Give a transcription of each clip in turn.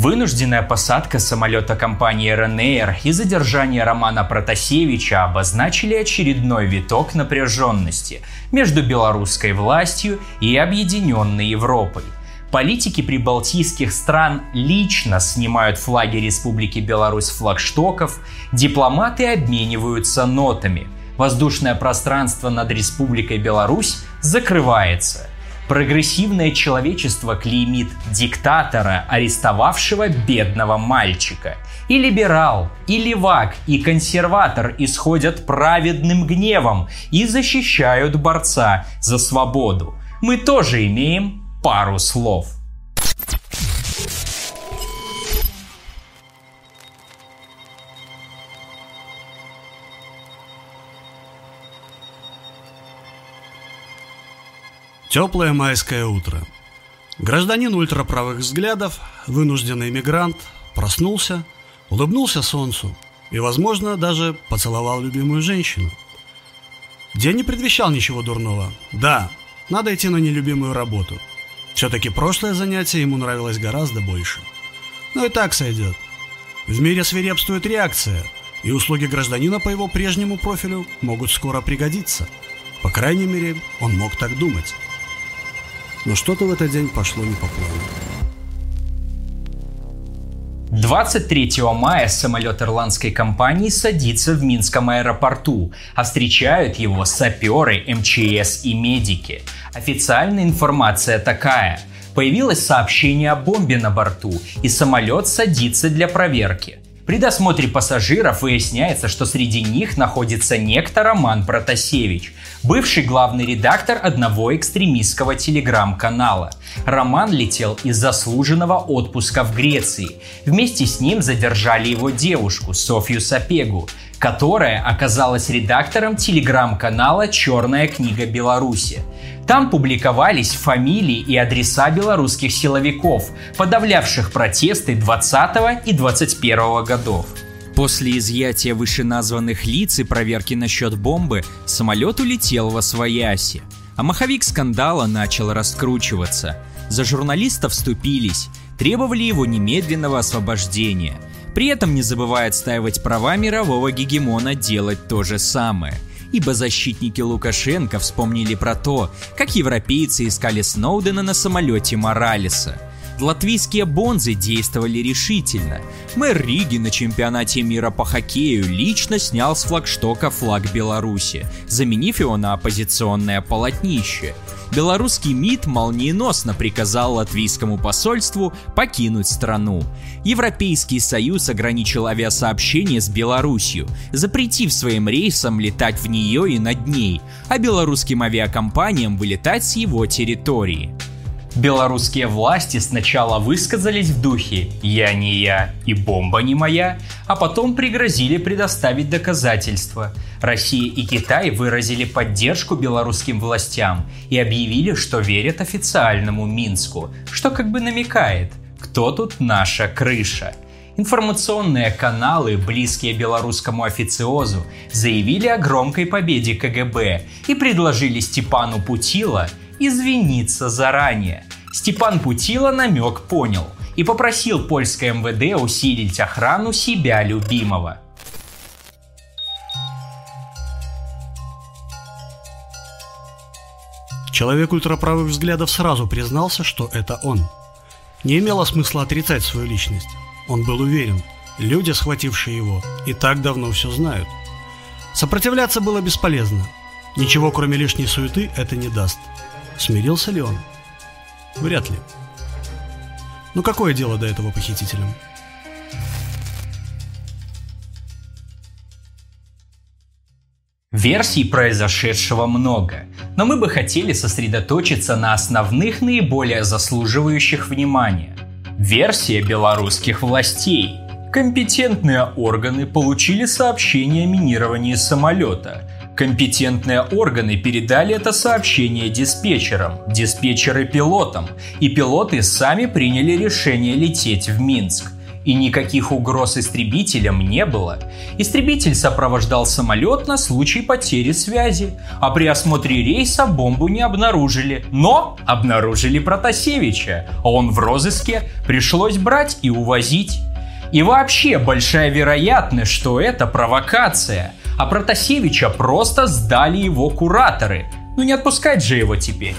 Вынужденная посадка самолета компании Ryanair и задержание Романа Протасевича обозначили очередной виток напряженности между белорусской властью и объединенной Европой. Политики прибалтийских стран лично снимают флаги Республики Беларусь флагштоков, дипломаты обмениваются нотами. Воздушное пространство над Республикой Беларусь закрывается – Прогрессивное человечество клеймит диктатора, арестовавшего бедного мальчика. И либерал, и левак, и консерватор исходят праведным гневом и защищают борца за свободу. Мы тоже имеем пару слов. Теплое майское утро. Гражданин ультраправых взглядов, вынужденный мигрант, проснулся, улыбнулся солнцу и, возможно, даже поцеловал любимую женщину. День не предвещал ничего дурного. Да, надо идти на нелюбимую работу. Все-таки прошлое занятие ему нравилось гораздо больше. Но и так сойдет. В мире свирепствует реакция, и услуги гражданина по его прежнему профилю могут скоро пригодиться. По крайней мере, он мог так думать. Но что-то в этот день пошло не по плану. 23 мая самолет ирландской компании садится в Минском аэропорту, а встречают его саперы, МЧС и медики. Официальная информация такая. Появилось сообщение о бомбе на борту, и самолет садится для проверки. При досмотре пассажиров выясняется, что среди них находится некто Роман Протасевич, бывший главный редактор одного экстремистского телеграм-канала. Роман летел из заслуженного отпуска в Греции. Вместе с ним задержали его девушку Софью Сапегу, которая оказалась редактором телеграм-канала «Черная книга Беларуси». Там публиковались фамилии и адреса белорусских силовиков, подавлявших протесты 20 и 21 годов. После изъятия вышеназванных лиц и проверки насчет бомбы, самолет улетел во свояси. А маховик скандала начал раскручиваться. За журналистов вступились, требовали его немедленного освобождения. При этом не забывая отстаивать права мирового гегемона делать то же самое – ибо защитники Лукашенко вспомнили про то, как европейцы искали Сноудена на самолете Моралеса. Латвийские бонзы действовали решительно. Мэр Риги на чемпионате мира по хоккею лично снял с флагштока флаг Беларуси, заменив его на оппозиционное полотнище – белорусский МИД молниеносно приказал латвийскому посольству покинуть страну. Европейский Союз ограничил авиасообщение с Беларусью, запретив своим рейсам летать в нее и над ней, а белорусским авиакомпаниям вылетать с его территории. Белорусские власти сначала высказались в духе «я не я и бомба не моя», а потом пригрозили предоставить доказательства. Россия и Китай выразили поддержку белорусским властям и объявили, что верят официальному Минску, что как бы намекает «кто тут наша крыша?». Информационные каналы, близкие белорусскому официозу, заявили о громкой победе КГБ и предложили Степану Путила извиниться заранее. Степан Путила намек понял и попросил польское МВД усилить охрану себя любимого. Человек ультраправых взглядов сразу признался, что это он. Не имело смысла отрицать свою личность. Он был уверен, люди, схватившие его, и так давно все знают. Сопротивляться было бесполезно. Ничего, кроме лишней суеты, это не даст. Смирился ли он? Вряд ли. Ну какое дело до этого похитителям? Версий произошедшего много, но мы бы хотели сосредоточиться на основных наиболее заслуживающих внимания. Версия белорусских властей. Компетентные органы получили сообщение о минировании самолета – Компетентные органы передали это сообщение диспетчерам, диспетчеры пилотам, и пилоты сами приняли решение лететь в Минск. и никаких угроз истребителям не было. Истребитель сопровождал самолет на случай потери связи, а при осмотре рейса бомбу не обнаружили. Но обнаружили Протасевича, а он в розыске, пришлось брать и увозить. И вообще большая вероятность, что это провокация, а Протасевича просто сдали его кураторы. Ну не отпускать же его теперь.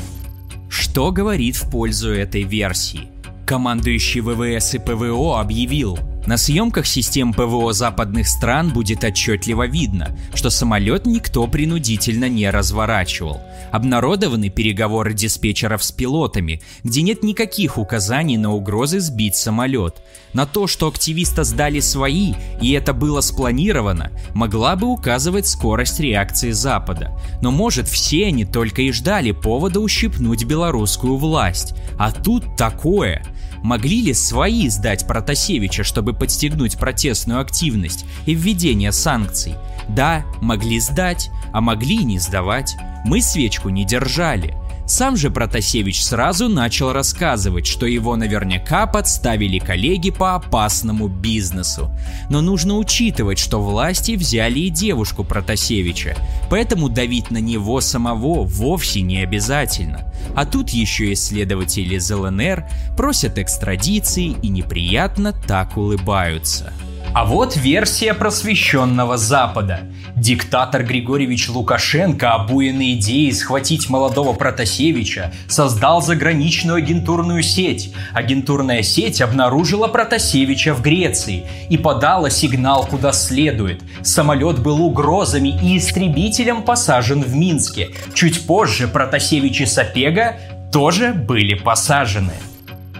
Что говорит в пользу этой версии? Командующий ВВС и ПВО объявил, на съемках систем ПВО западных стран будет отчетливо видно, что самолет никто принудительно не разворачивал. Обнародованы переговоры диспетчеров с пилотами, где нет никаких указаний на угрозы сбить самолет. На то, что активиста сдали свои, и это было спланировано, могла бы указывать скорость реакции Запада. Но может все они только и ждали повода ущипнуть белорусскую власть. А тут такое – Могли ли свои сдать Протасевича, чтобы подстегнуть протестную активность и введение санкций? Да, могли сдать, а могли и не сдавать. Мы свечку не держали. Сам же Протасевич сразу начал рассказывать, что его наверняка подставили коллеги по опасному бизнесу. Но нужно учитывать, что власти взяли и девушку Протасевича, поэтому давить на него самого вовсе не обязательно. А тут еще исследователи из ЛНР просят экстрадиции и неприятно так улыбаются. А вот версия просвещенного Запада. Диктатор Григорьевич Лукашенко, обуянный идеей схватить молодого Протасевича, создал заграничную агентурную сеть. Агентурная сеть обнаружила Протасевича в Греции и подала сигнал куда следует. Самолет был угрозами и истребителем посажен в Минске. Чуть позже Протасевич и Сапега тоже были посажены.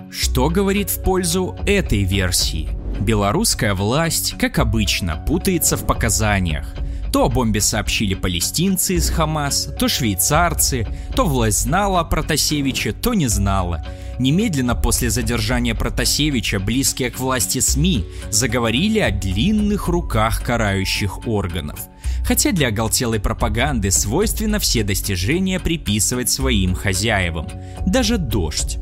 Что говорит в пользу этой версии? Белорусская власть, как обычно, путается в показаниях. То о бомбе сообщили палестинцы из Хамас, то швейцарцы, то власть знала о Протасевиче, то не знала. Немедленно после задержания Протасевича близкие к власти СМИ заговорили о длинных руках карающих органов. Хотя для оголтелой пропаганды свойственно все достижения приписывать своим хозяевам. Даже дождь.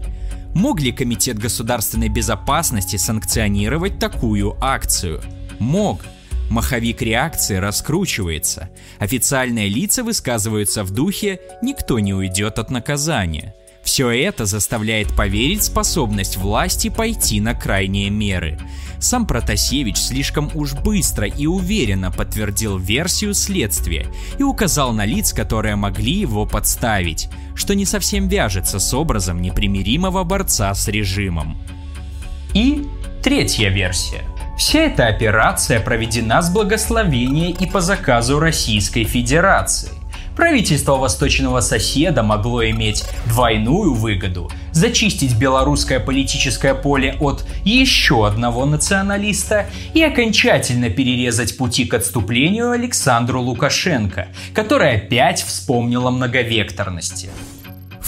Мог ли Комитет государственной безопасности санкционировать такую акцию? Мог. Маховик реакции раскручивается. Официальные лица высказываются в духе «никто не уйдет от наказания». Все это заставляет поверить способность власти пойти на крайние меры. Сам Протасевич слишком уж быстро и уверенно подтвердил версию следствия и указал на лиц, которые могли его подставить, что не совсем вяжется с образом непримиримого борца с режимом. И третья версия. Вся эта операция проведена с благословения и по заказу Российской Федерации. Правительство восточного соседа могло иметь двойную выгоду – зачистить белорусское политическое поле от еще одного националиста и окончательно перерезать пути к отступлению Александру Лукашенко, который опять вспомнил о многовекторности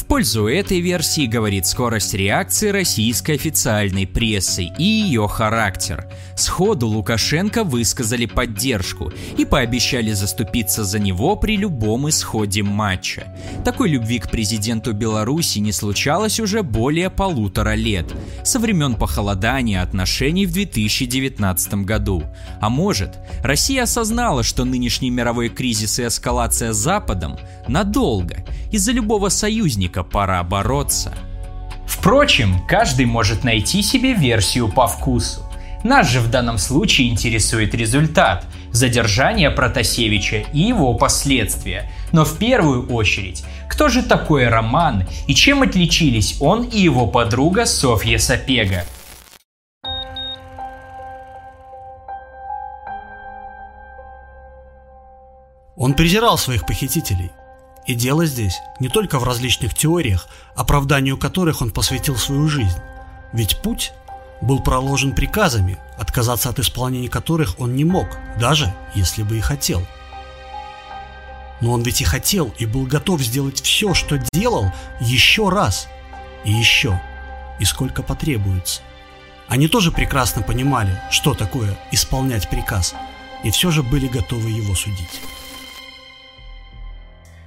пользу этой версии говорит скорость реакции российской официальной прессы и ее характер. Сходу Лукашенко высказали поддержку и пообещали заступиться за него при любом исходе матча. Такой любви к президенту Беларуси не случалось уже более полутора лет, со времен похолодания отношений в 2019 году. А может, Россия осознала, что нынешний мировой кризис и эскалация Западом надолго, из-за любого союзника только пора бороться. Впрочем, каждый может найти себе версию по вкусу. Нас же в данном случае интересует результат – задержание Протасевича и его последствия. Но в первую очередь, кто же такой Роман и чем отличились он и его подруга Софья Сапега? Он презирал своих похитителей, и дело здесь не только в различных теориях, оправданию которых он посвятил свою жизнь. Ведь путь был проложен приказами, отказаться от исполнения которых он не мог, даже если бы и хотел. Но он ведь и хотел, и был готов сделать все, что делал, еще раз, и еще, и сколько потребуется. Они тоже прекрасно понимали, что такое исполнять приказ, и все же были готовы его судить.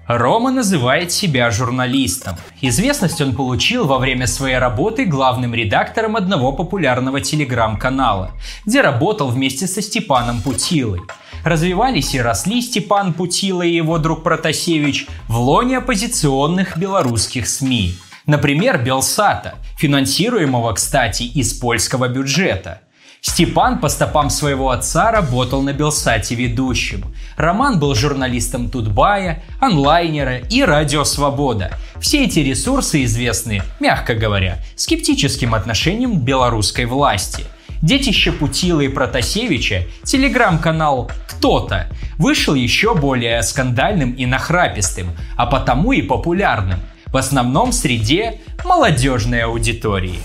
Рома называет себя журналистом. Известность он получил во время своей работы главным редактором одного популярного телеграм-канала, где работал вместе со Степаном Путилой. Развивались и росли Степан Путила и его друг Протасевич в лоне оппозиционных белорусских СМИ. Например, Белсата, финансируемого, кстати, из польского бюджета – Степан по стопам своего отца работал на Белсате ведущим. Роман был журналистом Тутбая, онлайнера и Радио Свобода. Все эти ресурсы известны, мягко говоря, скептическим отношением к белорусской власти. Детище Путила и Протасевича, телеграм-канал «Кто-то» вышел еще более скандальным и нахрапистым, а потому и популярным, в основном среде молодежной аудитории.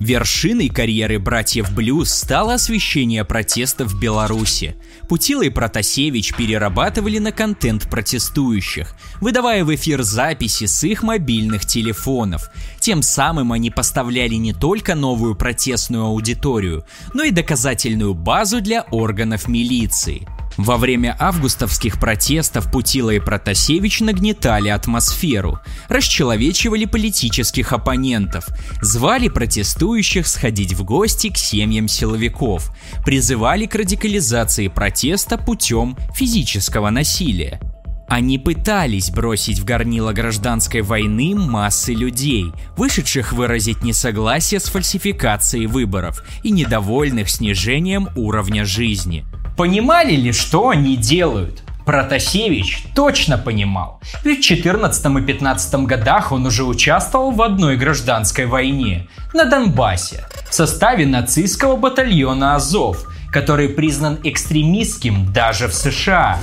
Вершиной карьеры братьев Блюз стало освещение протестов в Беларуси. Путила и Протасевич перерабатывали на контент протестующих, выдавая в эфир записи с их мобильных телефонов. Тем самым они поставляли не только новую протестную аудиторию, но и доказательную базу для органов милиции – во время августовских протестов Путила и Протасевич нагнетали атмосферу, расчеловечивали политических оппонентов, звали протестующих сходить в гости к семьям силовиков, призывали к радикализации протеста путем физического насилия. Они пытались бросить в горнило гражданской войны массы людей, вышедших выразить несогласие с фальсификацией выборов и недовольных снижением уровня жизни – Понимали ли, что они делают? Протасевич точно понимал, ведь в 14 и 15 годах он уже участвовал в одной гражданской войне на Донбассе в составе нацистского батальона Азов, который признан экстремистским даже в США.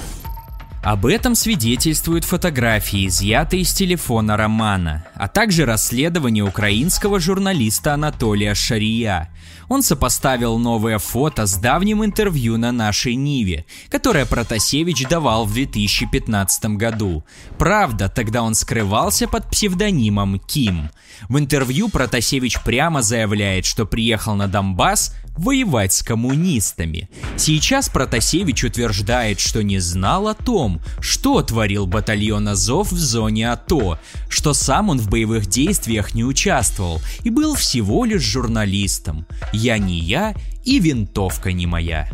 Об этом свидетельствуют фотографии, изъятые из телефона Романа, а также расследование украинского журналиста Анатолия Шария. Он сопоставил новое фото с давним интервью на нашей Ниве, которое Протасевич давал в 2015 году. Правда, тогда он скрывался под псевдонимом Ким. В интервью Протасевич прямо заявляет, что приехал на Донбасс воевать с коммунистами. Сейчас Протасевич утверждает, что не знал о том, что творил батальон Азов в зоне АТО, что сам он в боевых действиях не участвовал и был всего лишь журналистом. Я не я и винтовка не моя.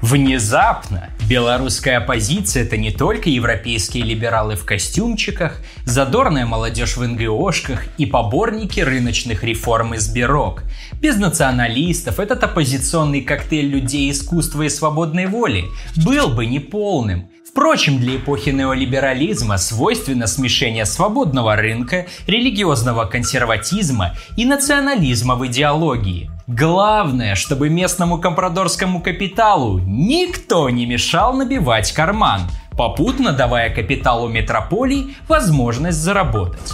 Внезапно белорусская оппозиция – это не только европейские либералы в костюмчиках, задорная молодежь в НГОшках и поборники рыночных реформ из Бирок. Без националистов этот оппозиционный коктейль людей искусства и свободной воли был бы неполным. Впрочем, для эпохи неолиберализма свойственно смешение свободного рынка, религиозного консерватизма и национализма в идеологии – Главное, чтобы местному компрадорскому капиталу никто не мешал набивать карман, попутно давая капиталу метрополий возможность заработать.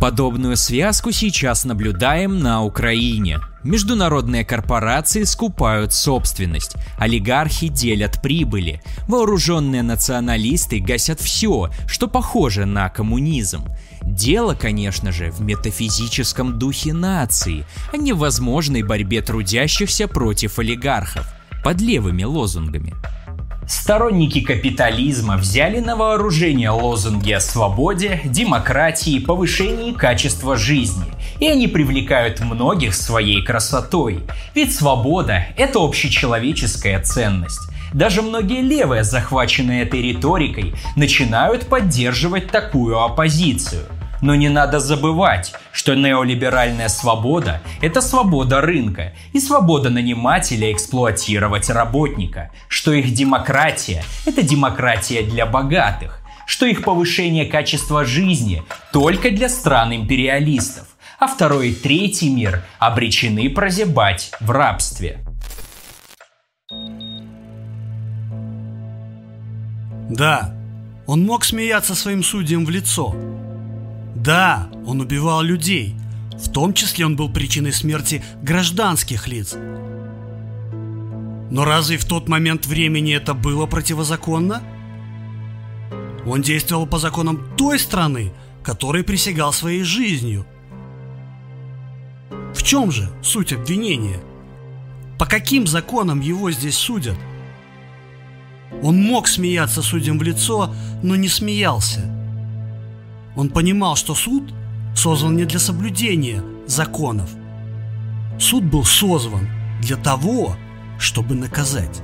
Подобную связку сейчас наблюдаем на Украине. Международные корпорации скупают собственность, олигархи делят прибыли, вооруженные националисты гасят все, что похоже на коммунизм. Дело, конечно же, в метафизическом духе нации, а не в возможной борьбе трудящихся против олигархов под левыми лозунгами. Сторонники капитализма взяли на вооружение лозунги о свободе, демократии, повышении качества жизни. И они привлекают многих своей красотой. Ведь свобода – это общечеловеческая ценность. Даже многие левые, захваченные этой риторикой, начинают поддерживать такую оппозицию. Но не надо забывать, что неолиберальная свобода – это свобода рынка и свобода нанимателя эксплуатировать работника, что их демократия – это демократия для богатых, что их повышение качества жизни только для стран империалистов, а второй и третий мир обречены прозябать в рабстве. Да, он мог смеяться своим судьям в лицо, да, он убивал людей. В том числе он был причиной смерти гражданских лиц. Но разве в тот момент времени это было противозаконно? Он действовал по законам той страны, которой присягал своей жизнью. В чем же суть обвинения? По каким законам его здесь судят? Он мог смеяться судьям в лицо, но не смеялся – Он понимал, что суд создан не для соблюдения законов. Суд был созван для того, чтобы наказать.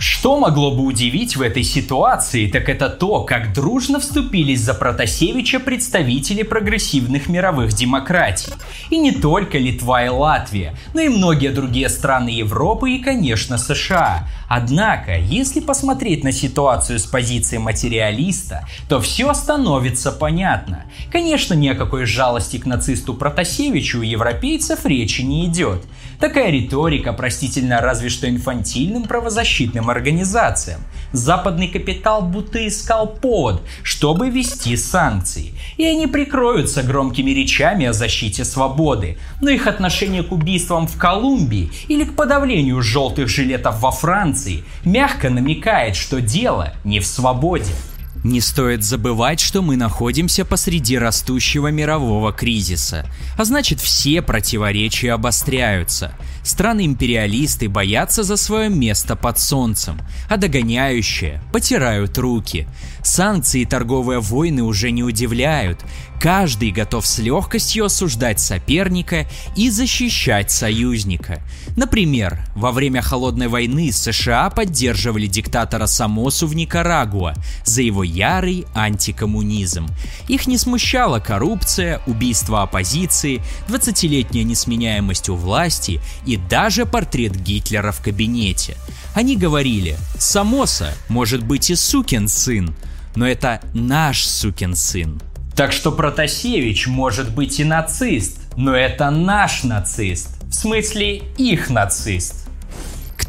Что могло бы удивить в этой ситуации, так это то, как дружно вступились за Протасевича представители прогрессивных мировых демократий. И не только Литва и Латвия, но и многие другие страны Европы и, конечно, США. Однако, если посмотреть на ситуацию с позиции материалиста, то все становится понятно. Конечно, ни о какой жалости к нацисту Протасевичу у европейцев речи не идет. Такая риторика простительна разве что инфантильным правозащитным организациям. Западный капитал будто искал повод, чтобы ввести санкции. И они прикроются громкими речами о защите свободы. Но их отношение к убийствам в Колумбии или к подавлению желтых жилетов во Франции мягко намекает, что дело не в свободе. Не стоит забывать, что мы находимся посреди растущего мирового кризиса, а значит все противоречия обостряются. Страны-империалисты боятся за свое место под солнцем, а догоняющие потирают руки. Санкции и торговые войны уже не удивляют. Каждый готов с легкостью осуждать соперника и защищать союзника. Например, во время Холодной войны США поддерживали диктатора Самосу в Никарагуа за его ярый антикоммунизм. Их не смущала коррупция, убийство оппозиции, 20-летняя несменяемость у власти и даже портрет Гитлера в кабинете. Они говорили, Самоса может быть и сукин сын, но это наш сукин сын. Так что Протасевич может быть и нацист, но это наш нацист. В смысле их нацист.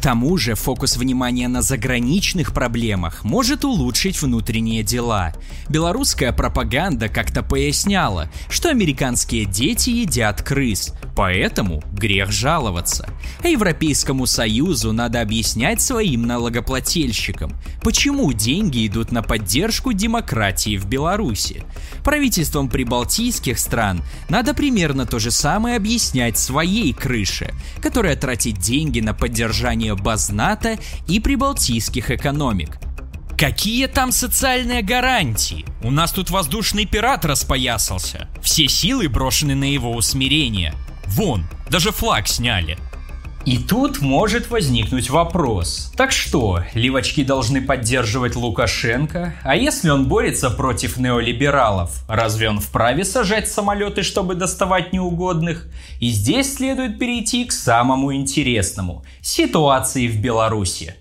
Тому же фокус внимания на заграничных проблемах может улучшить внутренние дела. Белорусская пропаганда как-то поясняла, что американские дети едят крыс, поэтому грех жаловаться. А Европейскому Союзу надо объяснять своим налогоплательщикам, почему деньги идут на поддержку демократии в Беларуси. Правительствам прибалтийских стран надо примерно то же самое объяснять своей крыше, которая тратит деньги на поддержание баз НАТО и прибалтийских экономик. Какие там социальные гарантии? У нас тут воздушный пират распоясался. Все силы брошены на его усмирение. Вон, даже флаг сняли. И тут может возникнуть вопрос. Так что, ливочки должны поддерживать Лукашенко? А если он борется против неолибералов, разве он вправе сажать самолеты, чтобы доставать неугодных? И здесь следует перейти к самому интересному – ситуации в Беларуси.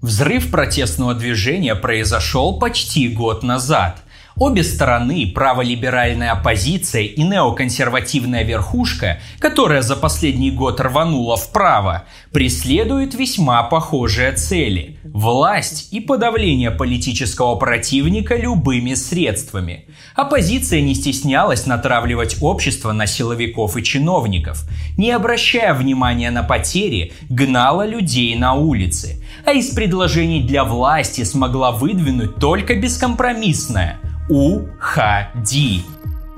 Взрыв протестного движения произошел почти год назад. Обе стороны, праволиберальная оппозиция и неоконсервативная верхушка, которая за последний год рванула вправо, преследуют весьма похожие цели – власть и подавление политического противника любыми средствами. Оппозиция не стеснялась натравливать общество на силовиков и чиновников, не обращая внимания на потери, гнала людей на улицы, а из предложений для власти смогла выдвинуть только бескомпромиссное – Уходи.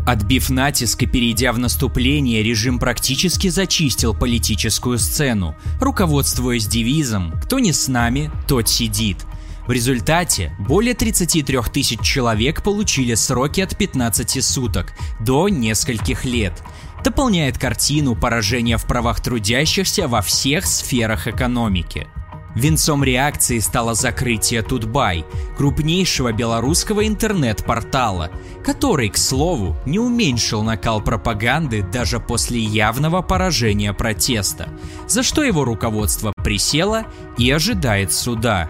Отбив натиск и перейдя в наступление, режим практически зачистил политическую сцену, руководствуясь девизом «Кто не с нами, тот сидит». В результате более 33 тысяч человек получили сроки от 15 суток до нескольких лет. Дополняет картину поражения в правах трудящихся во всех сферах экономики – Венцом реакции стало закрытие Тутбай, крупнейшего белорусского интернет-портала, который, к слову, не уменьшил накал пропаганды даже после явного поражения протеста, за что его руководство присело и ожидает суда.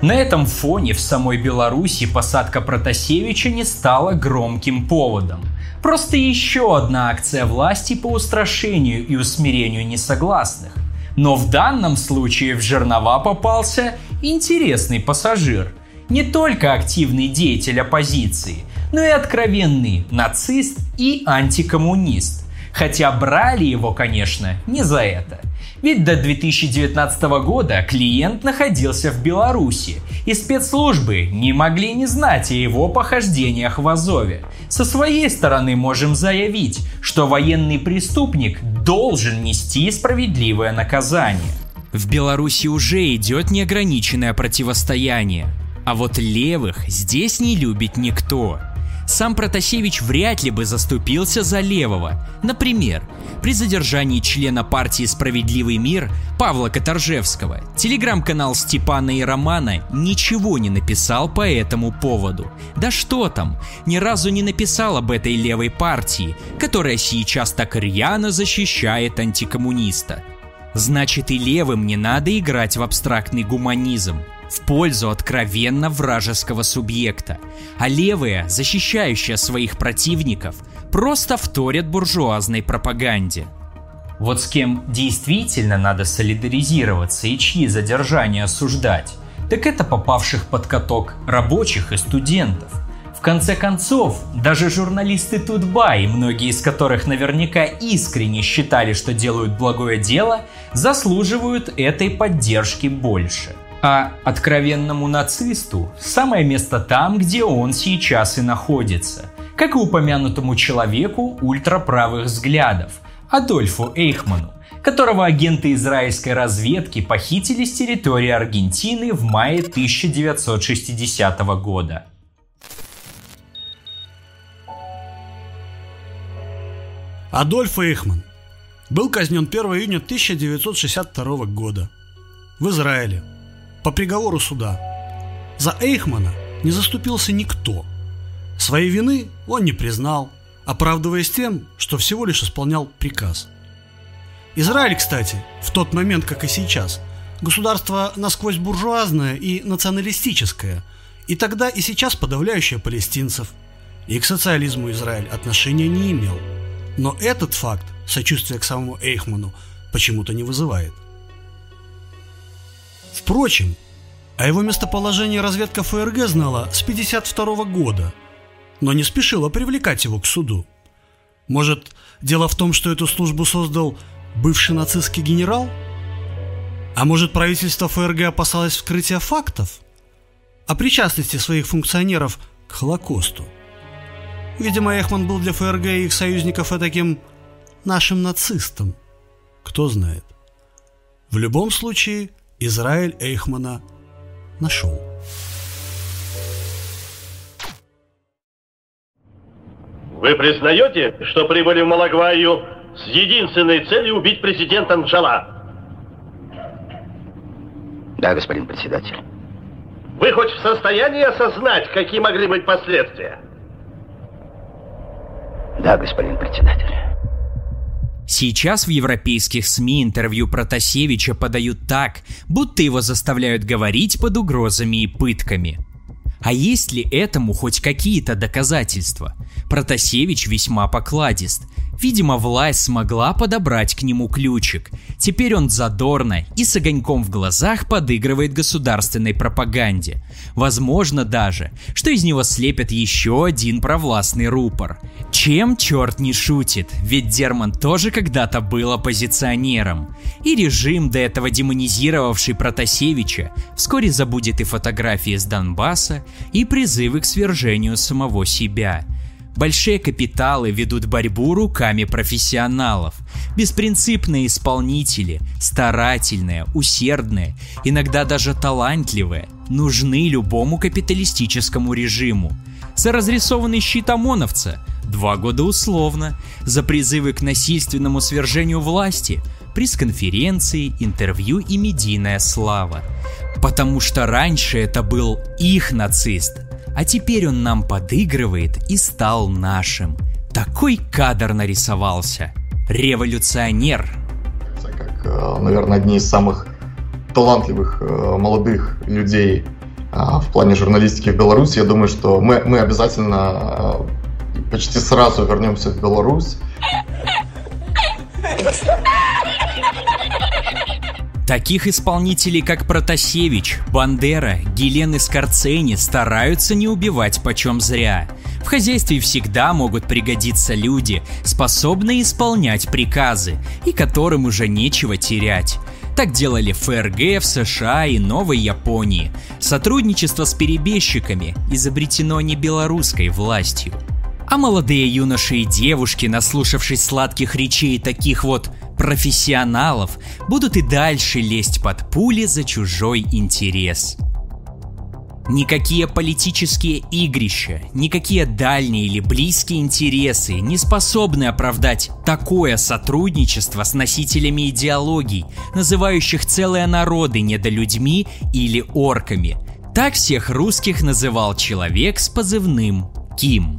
На этом фоне в самой Беларуси посадка Протасевича не стала громким поводом. Просто еще одна акция власти по устрашению и усмирению несогласных. Но в данном случае в жернова попался интересный пассажир. Не только активный деятель оппозиции, но и откровенный нацист и антикоммунист. Хотя брали его, конечно, не за это. Ведь до 2019 года клиент находился в Беларуси, и спецслужбы не могли не знать о его похождениях в Азове. Со своей стороны можем заявить, что военный преступник должен нести справедливое наказание. В Беларуси уже идет неограниченное противостояние. А вот левых здесь не любит никто. Сам Протасевич вряд ли бы заступился за левого. Например, при задержании члена партии «Справедливый мир» Павла Каторжевского телеграм-канал Степана и Романа ничего не написал по этому поводу. Да что там, ни разу не написал об этой левой партии, которая сейчас так рьяно защищает антикоммуниста. Значит и левым не надо играть в абстрактный гуманизм в пользу откровенно вражеского субъекта, а левые, защищающие своих противников, просто вторят буржуазной пропаганде. Вот с кем действительно надо солидаризироваться и чьи задержания осуждать, так это попавших под каток рабочих и студентов. В конце концов, даже журналисты Тутбай, многие из которых наверняка искренне считали, что делают благое дело, заслуживают этой поддержки больше – а откровенному нацисту самое место там, где он сейчас и находится, как и упомянутому человеку ультраправых взглядов, Адольфу Эйхману, которого агенты израильской разведки похитили с территории Аргентины в мае 1960 года. Адольф Эйхман был казнен 1 июня 1962 года в Израиле по приговору суда. За Эйхмана не заступился никто. Своей вины он не признал, оправдываясь тем, что всего лишь исполнял приказ. Израиль, кстати, в тот момент, как и сейчас, государство насквозь буржуазное и националистическое, и тогда и сейчас подавляющее палестинцев, и к социализму Израиль отношения не имел. Но этот факт сочувствия к самому Эйхману почему-то не вызывает. Впрочем, о его местоположении разведка ФРГ знала с 52 года, но не спешила привлекать его к суду. Может, дело в том, что эту службу создал бывший нацистский генерал? А может, правительство ФРГ опасалось вскрытия фактов о причастности своих функционеров к Холокосту? Видимо, Эхман был для ФРГ и их союзников и таким нашим нацистом. Кто знает. В любом случае, Израиль Эйхмана нашел. Вы признаете, что прибыли в Малагваю с единственной целью убить президента Нджала? Да, господин председатель. Вы хоть в состоянии осознать, какие могли быть последствия? Да, господин председатель. Сейчас в европейских СМИ интервью Протасевича подают так, будто его заставляют говорить под угрозами и пытками. А есть ли этому хоть какие-то доказательства? Протасевич весьма покладист. Видимо, власть смогла подобрать к нему ключик. Теперь он задорно и с огоньком в глазах подыгрывает государственной пропаганде. Возможно даже, что из него слепят еще один провластный рупор. Чем черт не шутит, ведь Дерман тоже когда-то был оппозиционером. И режим, до этого демонизировавший Протасевича, вскоре забудет и фотографии с Донбасса, и призывы к свержению самого себя – Большие капиталы ведут борьбу руками профессионалов. Беспринципные исполнители, старательные, усердные, иногда даже талантливые, нужны любому капиталистическому режиму. За разрисованный щит ОМОНовца – два года условно, за призывы к насильственному свержению власти – пресс-конференции, интервью и медийная слава. Потому что раньше это был их нацист, а теперь он нам подыгрывает и стал нашим. Такой кадр нарисовался. Революционер. Как, э, наверное, одни из самых талантливых э, молодых людей э, в плане журналистики в Беларуси, я думаю, что мы, мы обязательно почти сразу вернемся в Беларусь Таких исполнителей, как Протасевич, Бандера, Гелен и Скорцени стараются не убивать почем зря. В хозяйстве всегда могут пригодиться люди, способные исполнять приказы и которым уже нечего терять. Так делали ФРГ, в США и Новой Японии. Сотрудничество с перебежчиками изобретено не белорусской властью. А молодые юноши и девушки, наслушавшись сладких речей таких вот профессионалов, будут и дальше лезть под пули за чужой интерес. Никакие политические игрища, никакие дальние или близкие интересы не способны оправдать такое сотрудничество с носителями идеологий, называющих целые народы недолюдьми или орками. Так всех русских называл человек с позывным Ким.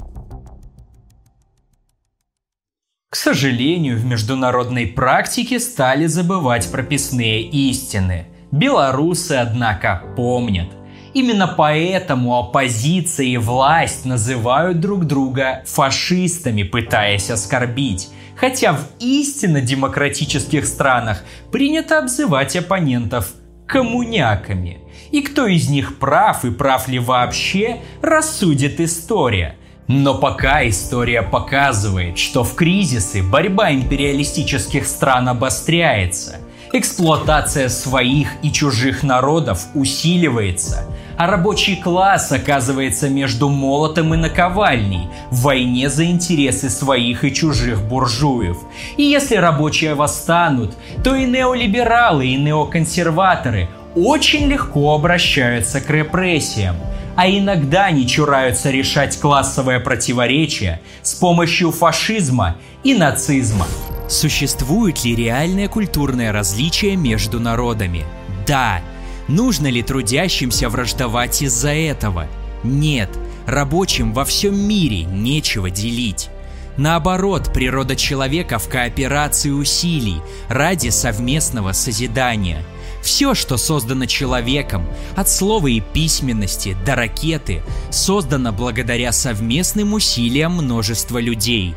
К сожалению, в международной практике стали забывать прописные истины. Белорусы, однако, помнят – Именно поэтому оппозиция и власть называют друг друга фашистами, пытаясь оскорбить. Хотя в истинно демократических странах принято обзывать оппонентов коммуняками. И кто из них прав и прав ли вообще, рассудит история. Но пока история показывает, что в кризисы борьба империалистических стран обостряется, эксплуатация своих и чужих народов усиливается, а рабочий класс оказывается между молотом и наковальней в войне за интересы своих и чужих буржуев. И если рабочие восстанут, то и неолибералы, и неоконсерваторы очень легко обращаются к репрессиям, а иногда не чураются решать классовое противоречие с помощью фашизма и нацизма. Существует ли реальное культурное различие между народами? Да, Нужно ли трудящимся враждовать из-за этого? Нет, рабочим во всем мире нечего делить. Наоборот, природа человека в кооперации усилий ради совместного созидания. Все, что создано человеком, от слова и письменности до ракеты, создано благодаря совместным усилиям множества людей.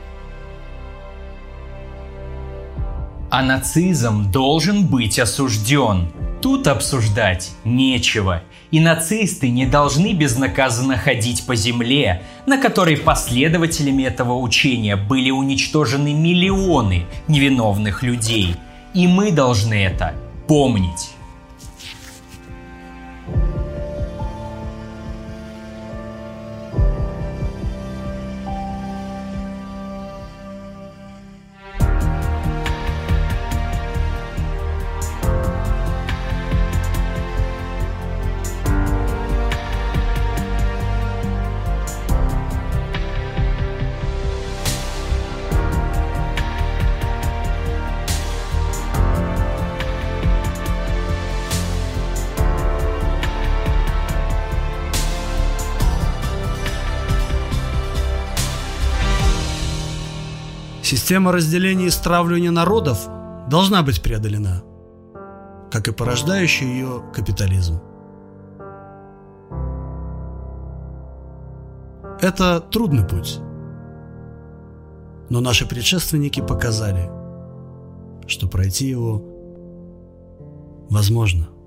А нацизм должен быть осужден. Тут обсуждать нечего. И нацисты не должны безнаказанно ходить по земле, на которой последователями этого учения были уничтожены миллионы невиновных людей. И мы должны это помнить. Система разделения и стравливания народов должна быть преодолена, как и порождающий ее капитализм. Это трудный путь, но наши предшественники показали, что пройти его возможно –